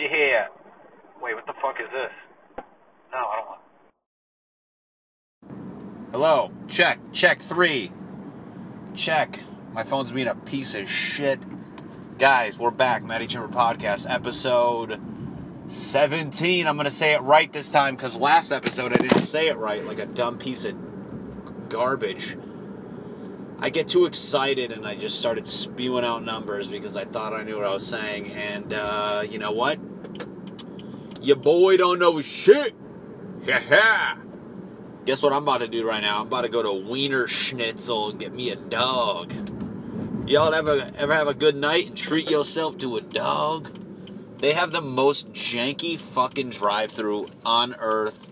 Yeah. Wait, what the fuck is this? No, I don't want. Hello. Check. Check three. Check. My phone's being a piece of shit. Guys, we're back. Matty Chamber Podcast, episode 17. I'm going to say it right this time because last episode I didn't say it right like a dumb piece of garbage. I get too excited and I just started spewing out numbers because I thought I knew what I was saying. And uh, you know what? Your boy don't know shit. Yeah. Guess what I'm about to do right now? I'm about to go to Wiener Schnitzel and get me a dog. Y'all ever ever have a good night and treat yourself to a dog? They have the most janky fucking drive-through on earth.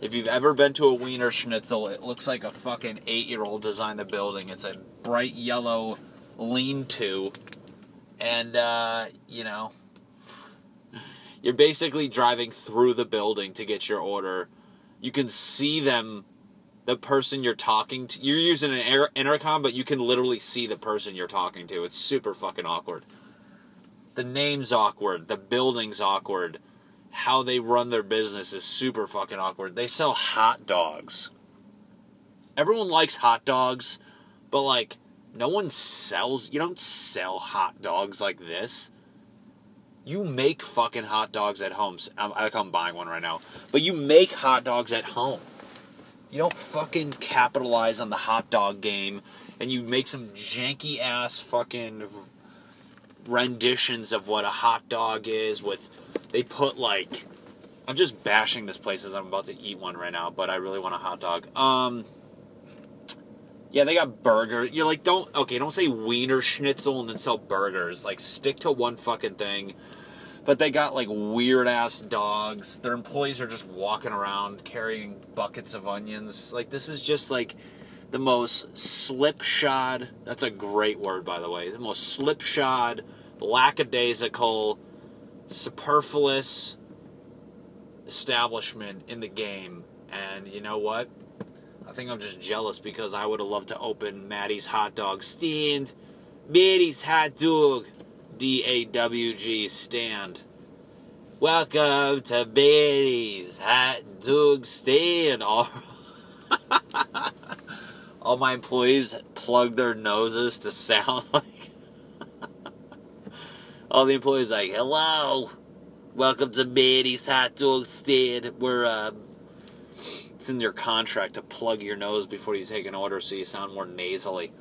If you've ever been to a Wiener Schnitzel, it looks like a fucking eight-year-old designed the building. It's a bright yellow lean-to, and uh, you know, you're basically driving through the building to get your order. You can see them, the person you're talking to. You're using an air, intercom, but you can literally see the person you're talking to. It's super fucking awkward. The name's awkward. The building's awkward. How they run their business is super fucking awkward. They sell hot dogs. Everyone likes hot dogs, but like, no one sells. You don't sell hot dogs like this. You make fucking hot dogs at home. I'm, I'm buying one right now. But you make hot dogs at home. You don't fucking capitalize on the hot dog game and you make some janky ass fucking renditions of what a hot dog is with they put like I'm just bashing this place as I'm about to eat one right now, but I really want a hot dog. Um yeah, they got burger. You're like, don't okay, don't say wiener schnitzel and then sell burgers. Like stick to one fucking thing. But they got like weird ass dogs. Their employees are just walking around carrying buckets of onions. Like this is just like the most slipshod. That's a great word, by the way. The most slipshod, lackadaisical, superfluous establishment in the game. And you know what? I think I'm just jealous because I would have loved to open Maddie's hot dog stand. Maddie's hot dog. D A W G stand. Welcome to Maddie's hot dog stand. All, all my employees plug their noses to sound like. all the employees like, hello. Welcome to Maddie's hot dog stand. We're uh, it's in your contract to plug your nose before you take an order so you sound more nasally.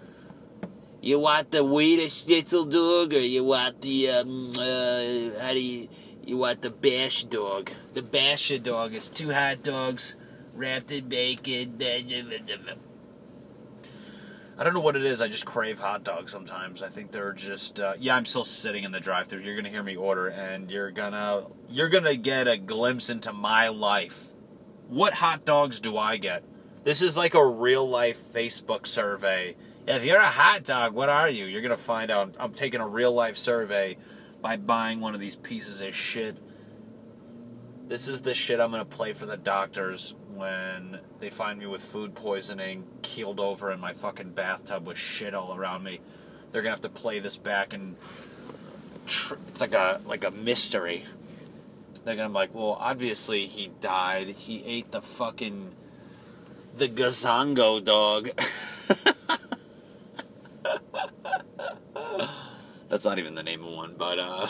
You want the Wiener Schnitzel dog, or you want the um, uh, how do you you want the bash dog? The bash dog is two hot dogs wrapped in bacon. I don't know what it is. I just crave hot dogs sometimes. I think they're just uh, yeah. I'm still sitting in the drive-through. You're gonna hear me order, and you're gonna you're gonna get a glimpse into my life. What hot dogs do I get? This is like a real life Facebook survey if you're a hot dog, what are you? You're gonna find out. I'm taking a real life survey by buying one of these pieces of shit. This is the shit I'm gonna play for the doctors when they find me with food poisoning, keeled over in my fucking bathtub with shit all around me. They're gonna have to play this back and tr- it's like a like a mystery. They're gonna be like, well, obviously he died. He ate the fucking the gazongo dog. That's not even the name of one, but uh,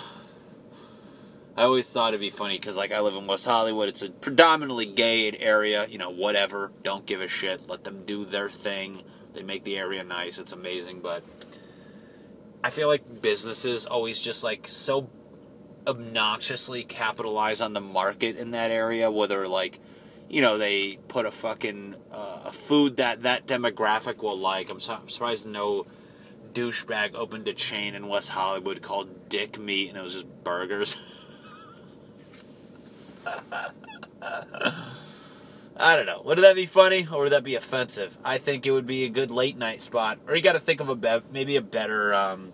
I always thought it'd be funny because, like, I live in West Hollywood. It's a predominantly gay area. You know, whatever. Don't give a shit. Let them do their thing. They make the area nice. It's amazing, but I feel like businesses always just like so obnoxiously capitalize on the market in that area. Whether like, you know, they put a fucking uh, food that that demographic will like. I'm, so, I'm surprised no douchebag opened a chain in West Hollywood called Dick Meat, and it was just burgers. I don't know. Would that be funny or would that be offensive? I think it would be a good late night spot. Or you got to think of a be- maybe a better um,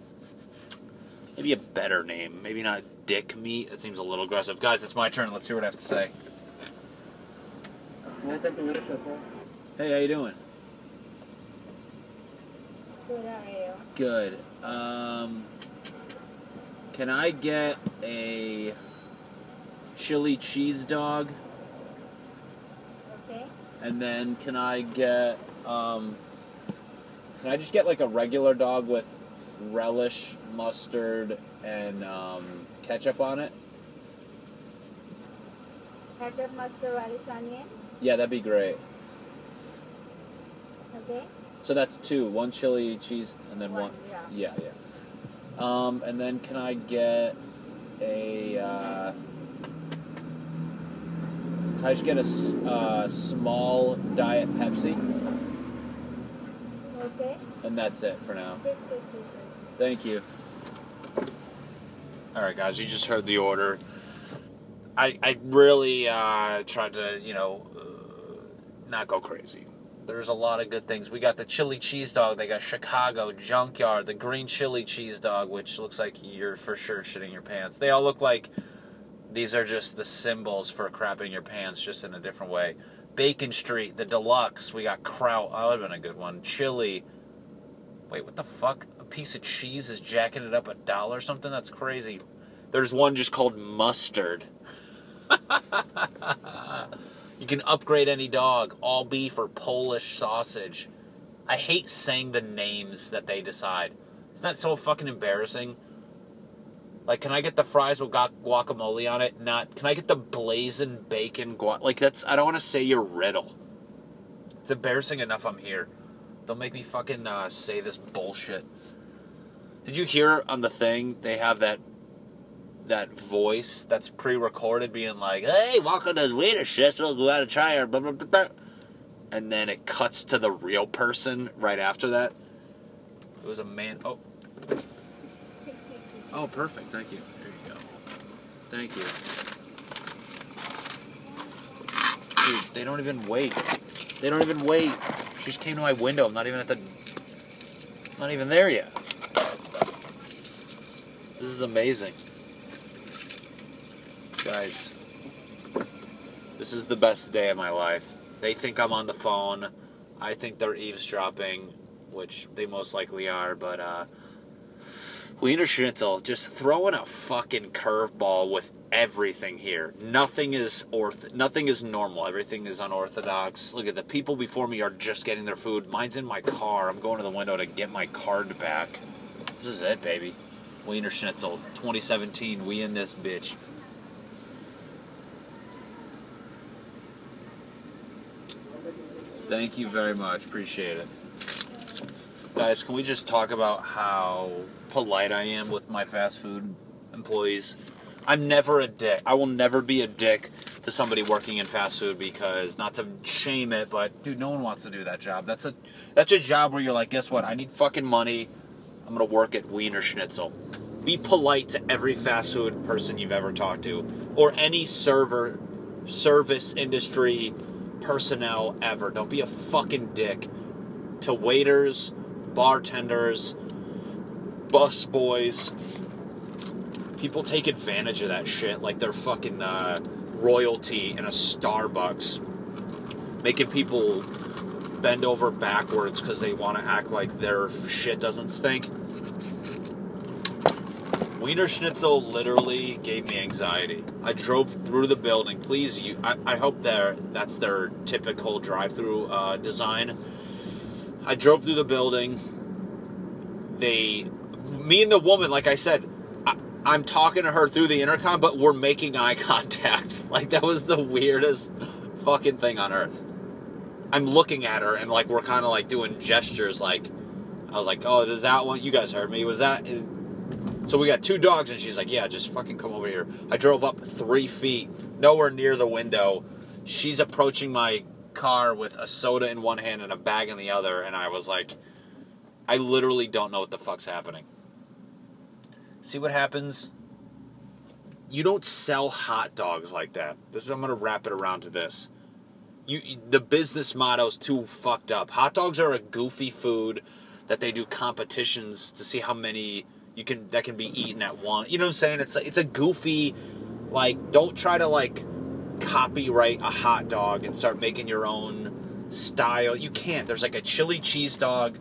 maybe a better name. Maybe not Dick Meat. That seems a little aggressive. Guys, it's my turn. Let's hear what I have to say. Hey, how you doing? Good, how are you? Good. Um, can I get a chili cheese dog, Okay. and then can I get um, can I just get like a regular dog with relish, mustard, and um, ketchup on it? Ketchup, mustard, relish, onion. Yeah, that'd be great. Okay. So that's two, one chili cheese, and then one. One, yeah. Yeah, yeah. Um, and then can I get a? Uh, can I just get a uh, small diet Pepsi, Okay. and that's it for now. Thank you. All right, guys, you just heard the order. I I really uh, tried to you know uh, not go crazy. There's a lot of good things. We got the chili cheese dog. They got Chicago Junkyard, the green chili cheese dog, which looks like you're for sure shitting your pants. They all look like these are just the symbols for crapping your pants, just in a different way. Bacon Street, the deluxe. We got kraut. Oh, that would have been a good one. Chili. Wait, what the fuck? A piece of cheese is jacking it up a dollar or something? That's crazy. There's one just called mustard. you can upgrade any dog, all beef or Polish sausage. I hate saying the names that they decide. Isn't that so fucking embarrassing? Like, can I get the fries with guac- guacamole on it? Not. Can I get the blazing bacon guac? Like, that's. I don't want to say your riddle. It's embarrassing enough I'm here. Don't make me fucking uh, say this bullshit. Did you hear on the thing they have that that voice that's pre-recorded being like, "Hey, welcome to Wiener Schnitzel. Go out and try our blah, blah, blah, blah." and then it cuts to the real person right after that. It was a man. Oh, oh, perfect. Thank you. There you go. Thank you. Dude, they don't even wait. They don't even wait. She just came to my window. I'm not even at the. Not even there yet. This is amazing. Guys, this is the best day of my life. They think I'm on the phone. I think they're eavesdropping, which they most likely are, but uh Wiener Schnitzel just throwing a fucking curveball with everything here. Nothing is orth nothing is normal. Everything is unorthodox. Look at the people before me are just getting their food. Mine's in my car. I'm going to the window to get my card back. This is it, baby. Wiener Schnitzel 2017. We in this bitch. Thank you very much. Appreciate it. Guys, can we just talk about how polite I am with my fast food employees? I'm never a dick. I will never be a dick to somebody working in fast food because not to shame it, but dude, no one wants to do that job. That's a that's a job where you're like, guess what? I need fucking money. I'm gonna work at Wiener Schnitzel. Be polite to every fast food person you've ever talked to, or any server, service industry personnel ever. Don't be a fucking dick to waiters, bartenders, bus boys. People take advantage of that shit like they're fucking uh, royalty in a Starbucks, making people bend over backwards because they want to act like their shit doesn't stink. Wiener Schnitzel literally gave me anxiety. I drove through the building. Please, you. I, I hope they're, that's their typical drive-through uh, design. I drove through the building. They, me and the woman, like I said, I, I'm talking to her through the intercom, but we're making eye contact. Like that was the weirdest fucking thing on earth. I'm looking at her and like we're kind of like doing gestures. Like I was like, "Oh, is that one? You guys heard me? Was that?" So we got two dogs, and she's like, "Yeah, just fucking come over here." I drove up three feet, nowhere near the window. She's approaching my car with a soda in one hand and a bag in the other, and I was like, "I literally don't know what the fuck's happening." See what happens? You don't sell hot dogs like that. This is I'm gonna wrap it around to this. You the business motto's too fucked up. Hot dogs are a goofy food that they do competitions to see how many you can that can be eaten at one. You know what I'm saying? It's a, it's a goofy like don't try to like copyright a hot dog and start making your own style. You can't. There's like a chili cheese dog.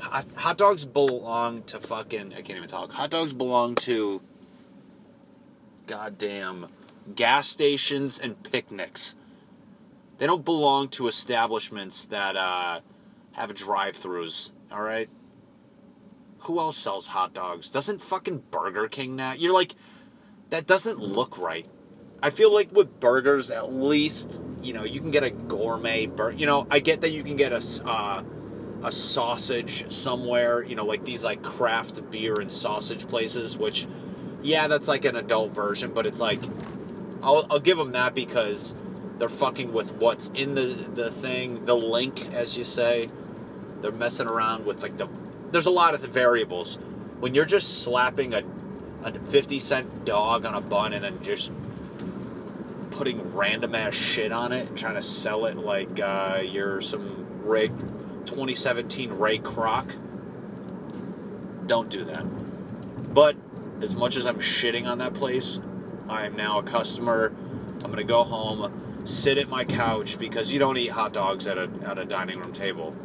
Hot, hot dogs belong to fucking I can't even talk. Hot dogs belong to goddamn gas stations and picnics. They don't belong to establishments that uh, have drive-throughs. All right. Who else sells hot dogs? Doesn't fucking Burger King now? You're like, that doesn't look right. I feel like with burgers, at least you know you can get a gourmet burger. You know, I get that you can get a uh, a sausage somewhere. You know, like these like craft beer and sausage places. Which, yeah, that's like an adult version, but it's like I'll I'll give them that because they're fucking with what's in the the thing, the link, as you say. They're messing around with like the. There's a lot of variables. When you're just slapping a a 50 cent dog on a bun and then just putting random ass shit on it and trying to sell it like uh, you're some Ray 2017 Ray Kroc. Don't do that. But as much as I'm shitting on that place, I am now a customer. I'm gonna go home, sit at my couch because you don't eat hot dogs at a at a dining room table.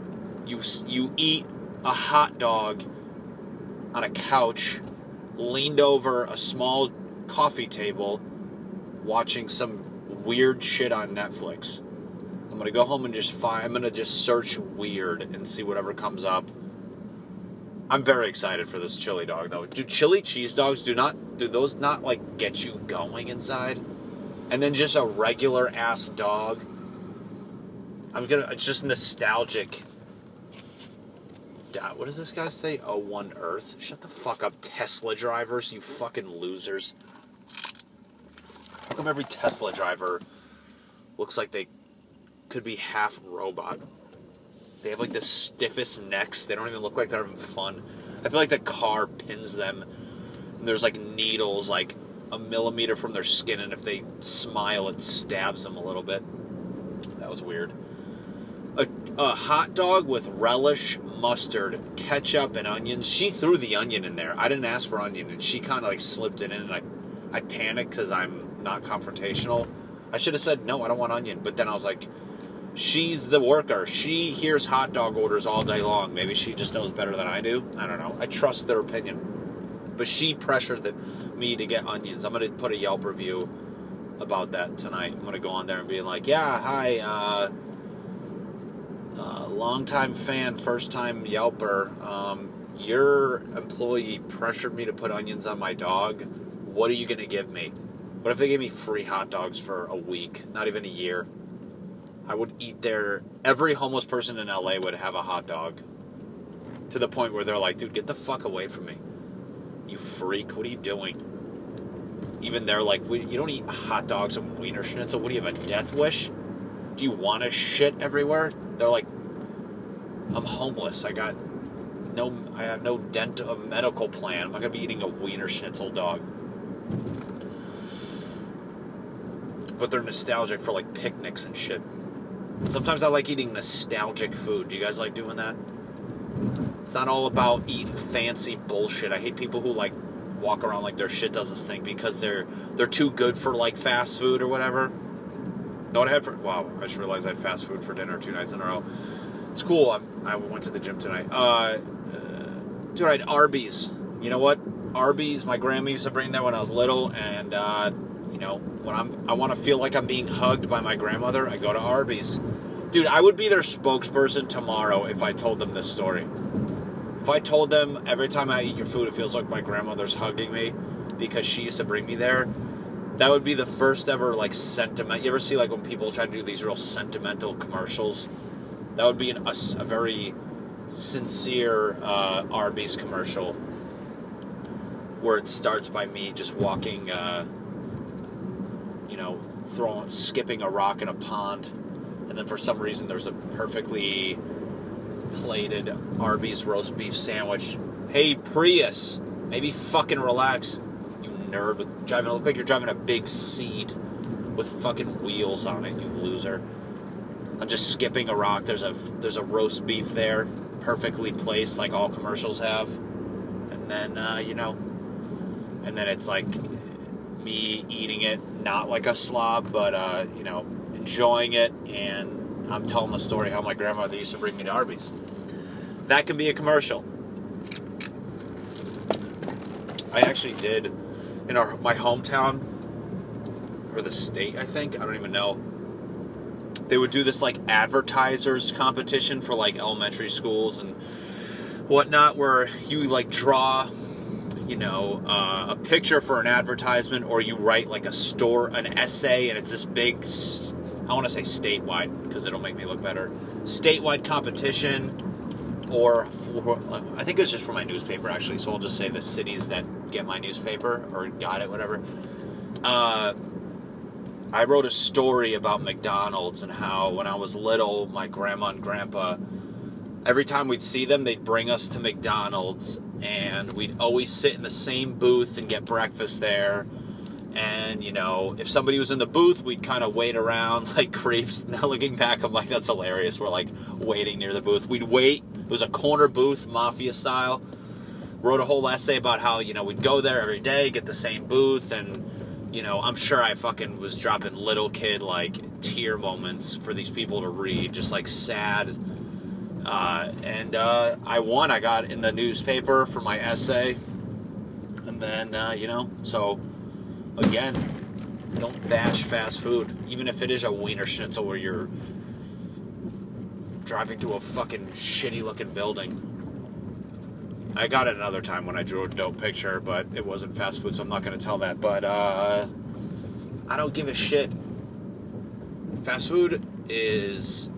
You you eat a hot dog on a couch, leaned over a small coffee table, watching some weird shit on Netflix. I'm gonna go home and just find. I'm gonna just search weird and see whatever comes up. I'm very excited for this chili dog though. Do chili cheese dogs do not do those not like get you going inside? And then just a regular ass dog. I'm gonna. It's just nostalgic. What does this guy say? Oh, one Earth. Shut the fuck up, Tesla drivers. You fucking losers. How come every Tesla driver looks like they could be half robot? They have like the stiffest necks. They don't even look like they're having fun. I feel like the car pins them. And there's like needles like a millimeter from their skin, and if they smile, it stabs them a little bit. That was weird. A, hot dog with relish, mustard, ketchup, and onions. She threw the onion in there. I didn't ask for onion, and she kind of like slipped it in, and I, I panicked because I'm not confrontational. I should have said no, I don't want onion, but then I was like, she's the worker. She hears hot dog orders all day long. Maybe she just knows better than I do. I don't know. I trust their opinion. But she pressured the, me to get onions. I'm to put a Yelp review about that tonight. I'm to go on there and be like, yeah, hi, uh, uh, longtime fan, first time Yelper. Um, your employee pressured me to put onions on my dog. What are you going to give me? What if they gave me free hot dogs for a week, not even a year? I would eat there. Every homeless person in LA would have a hot dog. To the point where they're like, dude, get the fuck away from me. You freak. What are you doing? Even they're like, "We- you don't eat hot dogs and wiener schnitzel. What do you have, a death wish? Do you want to shit everywhere? They're like, I'm homeless. I got no, I have no dent dental medical plan. I'm not gonna be eating a wiener schnitzel dog. But they're nostalgic for like picnics and shit. Sometimes I like eating nostalgic food. Do you guys like doing that? It's not all about eating fancy bullshit. I hate people who like walk around like their shit doesn't stink because they're they're too good for like fast food or whatever. What I had for? Wow, I just realized I had fast food for dinner two nights in a row. It's cool. I'm, I went to the gym tonight. Uh, uh, dude, I had Arby's. You know what? Arby's. My grandma used to bring that when I was little, and uh, you know when I'm I want to feel like I'm being hugged by my grandmother, I go to Arby's. Dude, I would be their spokesperson tomorrow if I told them this story. If I told them every time I eat your food, it feels like my grandmother's hugging me because she used to bring me there, that would be the first ever like sentiment. You ever see like when people try to do these real sentimental commercials? That would be an, a, a very sincere uh, Arby's commercial where it starts by me just walking, uh, you know, throwing, skipping a rock in a pond, and then for some reason there's a perfectly plated Arby's roast beef sandwich. Hey Prius, maybe fucking relax, nerd with driving. It look like you're driving a big seed with fucking wheels on it, you loser. I'm just skipping a rock. There's a there's a roast beef there, perfectly placed like all commercials have, and then uh, you know, and then it's like me eating it, not like a slob, but uh, you know, enjoying it, and I'm telling the story how my grandmother used to bring me to Arby's. That can be a commercial. I actually did in our my hometown. or the state, I think. I don't even know. They would do this like advertisers competition for like elementary schools and whatnot, where you like draw, you know, uh, a picture for an advertisement, or you write like a store, an essay, and it's this big. I want to say statewide because it'll make me look better. Statewide competition, or for, I think it's just for my newspaper actually. So I'll just say the cities that get my newspaper or got it, whatever. Uh, I wrote a story about McDonald's and how when I was little, my grandma and grandpa, every time we'd see them, they'd bring us to McDonald's and we'd always sit in the same booth and get breakfast there. And, you know, if somebody was in the booth, we'd kind of wait around like creeps. Now looking back, I'm like, that's hilarious. We're like waiting near the booth. We'd wait. It was a corner booth, mafia style. Wrote a whole essay about how, you know, we'd go there every day, get the same booth, and you know, I'm sure I fucking was dropping little kid like tear moments for these people to read, just like sad. Uh, and uh, I won. I got in the newspaper for my essay, and then uh, you know, so again, don't bash fast food, even if it is a wiener schnitzel where you're driving through a fucking shitty looking building. I got it another time when I drew a dope picture, but it wasn't fast food, so I'm not going to tell that. But uh, I don't give a shit. Fast food is,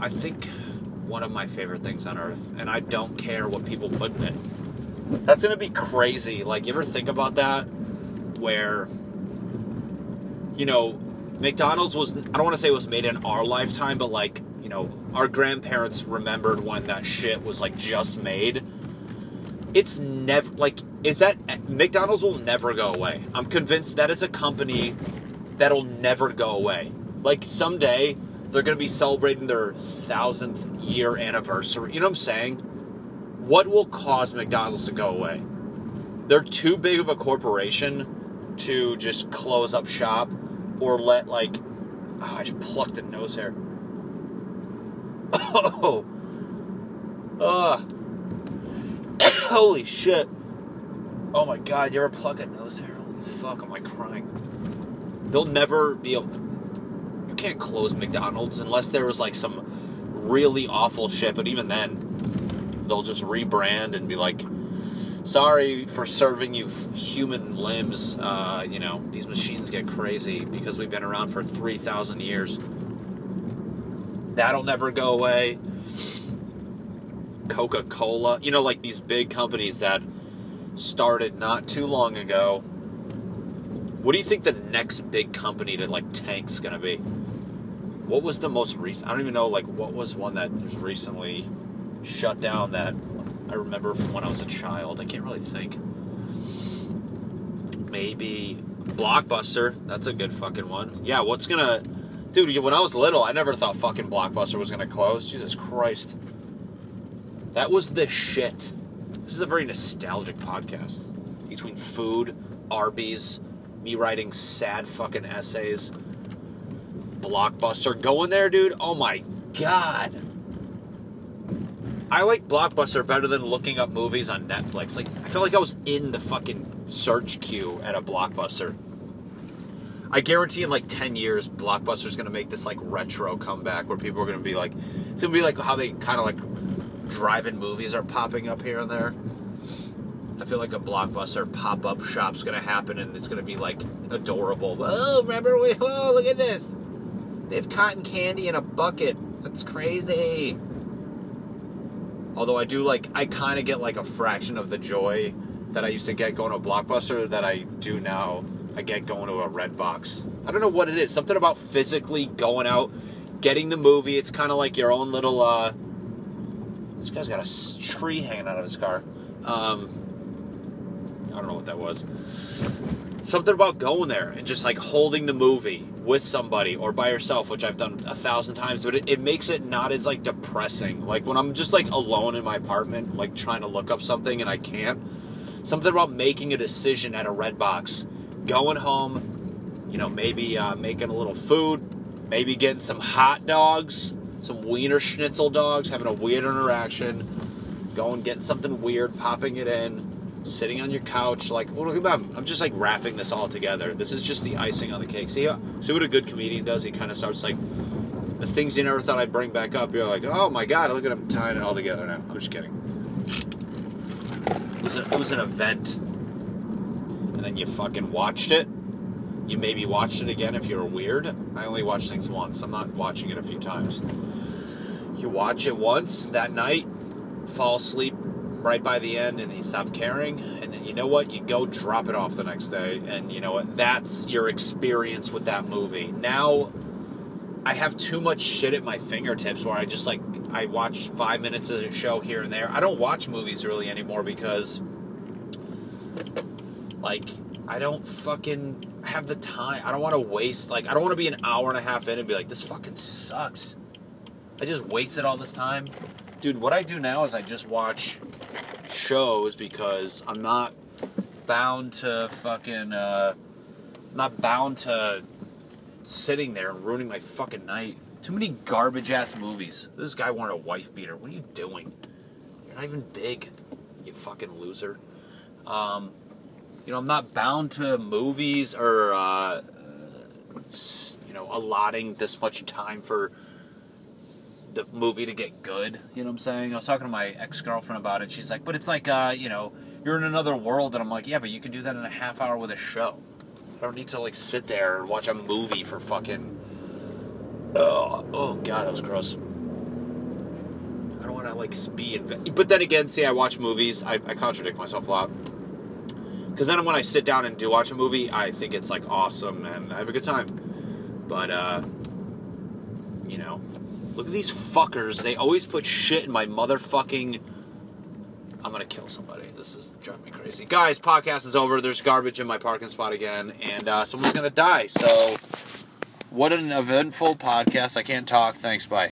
I think, one of my favorite things on earth, and I don't care what people put in it. That's going to be crazy. Like, you ever think about that? Where, you know, McDonald's was, I don't want to say it was made in our lifetime, but like, you know, our grandparents remembered when that shit was like just made. It's never, like, is that, McDonald's will never go away. I'm convinced that is a company that'll never go away. Like, someday they're going to be celebrating their thousandth year anniversary. You know what I'm saying? What will cause McDonald's to go away? They're too big of a corporation to just close up shop or let like oh, I just plucked a nose hair. Oh, uh, holy shit! Oh my god, you ever pluck a nose hair? Holy fuck, am I crying? They'll never be able. You can't close McDonald's unless there was like some really awful shit. But even then, they'll just rebrand and be like, sorry for serving you human limbs. Uh, you know, these machines get crazy because we've been around for 3,000 years. That'll never go away. Coca Cola, you know, like these big companies that started not too long ago. What do you think the next big company to like tank's gonna be? What was the most recent? I don't even know. Like, what was one that was recently shut down that I remember from when I was a child. I can't really think. Maybe Blockbuster. That's a good fucking one. Yeah, what's gonna. Dude, when I was little, I never thought fucking Blockbuster was gonna close. Jesus Christ. That was the shit. This is a very nostalgic podcast. Between food, Arby's, me writing sad fucking essays, Blockbuster. Going there, dude. Oh my god. I like Blockbuster better than looking up movies on Netflix. Like, I feel like I was in the fucking search queue at a Blockbuster. I guarantee in like 10 years, Blockbuster's gonna make this like retro comeback where people are gonna be like, it's gonna be like how they kind of like drive-in movies are popping up here and there. I feel like a Blockbuster pop-up shop's gonna happen and it's gonna be like adorable. Oh, remember we? Oh, look at this! They have cotton candy in a bucket. That's crazy. Although I do like, I kind of get like a fraction of the joy that I used to get going to Blockbuster that I do now. I get going to a Red Box. I don't know what it is. Something about physically going out, getting the movie. It's kind of like your own little. uh This guy's got a tree hanging out of his car. Um, I don't know what that was. Something about going there and just like holding the movie with somebody or by yourself, which I've done a thousand times, but it, it makes it not as like depressing. Like when I'm just like alone in my apartment, like trying to look up something and I can't. Something about making a decision at a red box, going home, you know, maybe uh, making a little food, maybe getting some hot dogs, some wiener schnitzel dogs, having a weird interaction, going getting something weird, popping it in, sitting on your couch, like, well, look at I'm, I'm just like wrapping this all together. This is just the icing on the cake. See, see what a good comedian does? He kind of starts like the things you never thought I'd bring back up. You're like, oh my god, look at him tying it all together now. I'm just kidding. It was, it was an event, and then you fucking watched it. You maybe watched it again if you're weird. I only watch things once. I'm not watching it a few times. You watch it once that night, fall asleep right by the end, and then you stop caring. And then you know what? You go drop it off the next day, and you know what? That's your experience with that movie. Now, I have too much shit at my fingertips where I just like I watch five minutes of a show here and there. I don't watch movies really anymore because, like, I don't fucking have the time. I don't want to waste like I don't want to be an hour and a half in and be like this fucking sucks. I just wasted all this time. Dude, what I do now is I just watch shows because I'm not bound to fucking uh not bound to sitting there and ruining my fucking night. Too many garbage ass movies. This guy wanted a wife beater. What are you doing? You're not even big, you fucking loser. Um, you know, I'm not bound to movies or, uh, you know, allotting this much time for the movie to get good. You know what I'm saying? I was talking to my ex girlfriend about it. She's like, but it's like, uh, you know, you're in another world. And I'm like, yeah, but you can do that in a half hour with a show. I don't need to, like, sit there and watch a movie for fucking. Ugh. Oh, God, that was gross. I don't want to, like, be. Inve- but then again, see, I watch movies. I, I contradict myself a lot. Because then when I sit down and do watch a movie, I think it's, like, awesome and I have a good time. But, uh, you know, look at these fuckers. They always put shit in my motherfucking. I'm gonna kill somebody. This is driving me crazy. Guys, podcast is over. There's garbage in my parking spot again, and uh, someone's gonna die. So, what an eventful podcast. I can't talk. Thanks. Bye.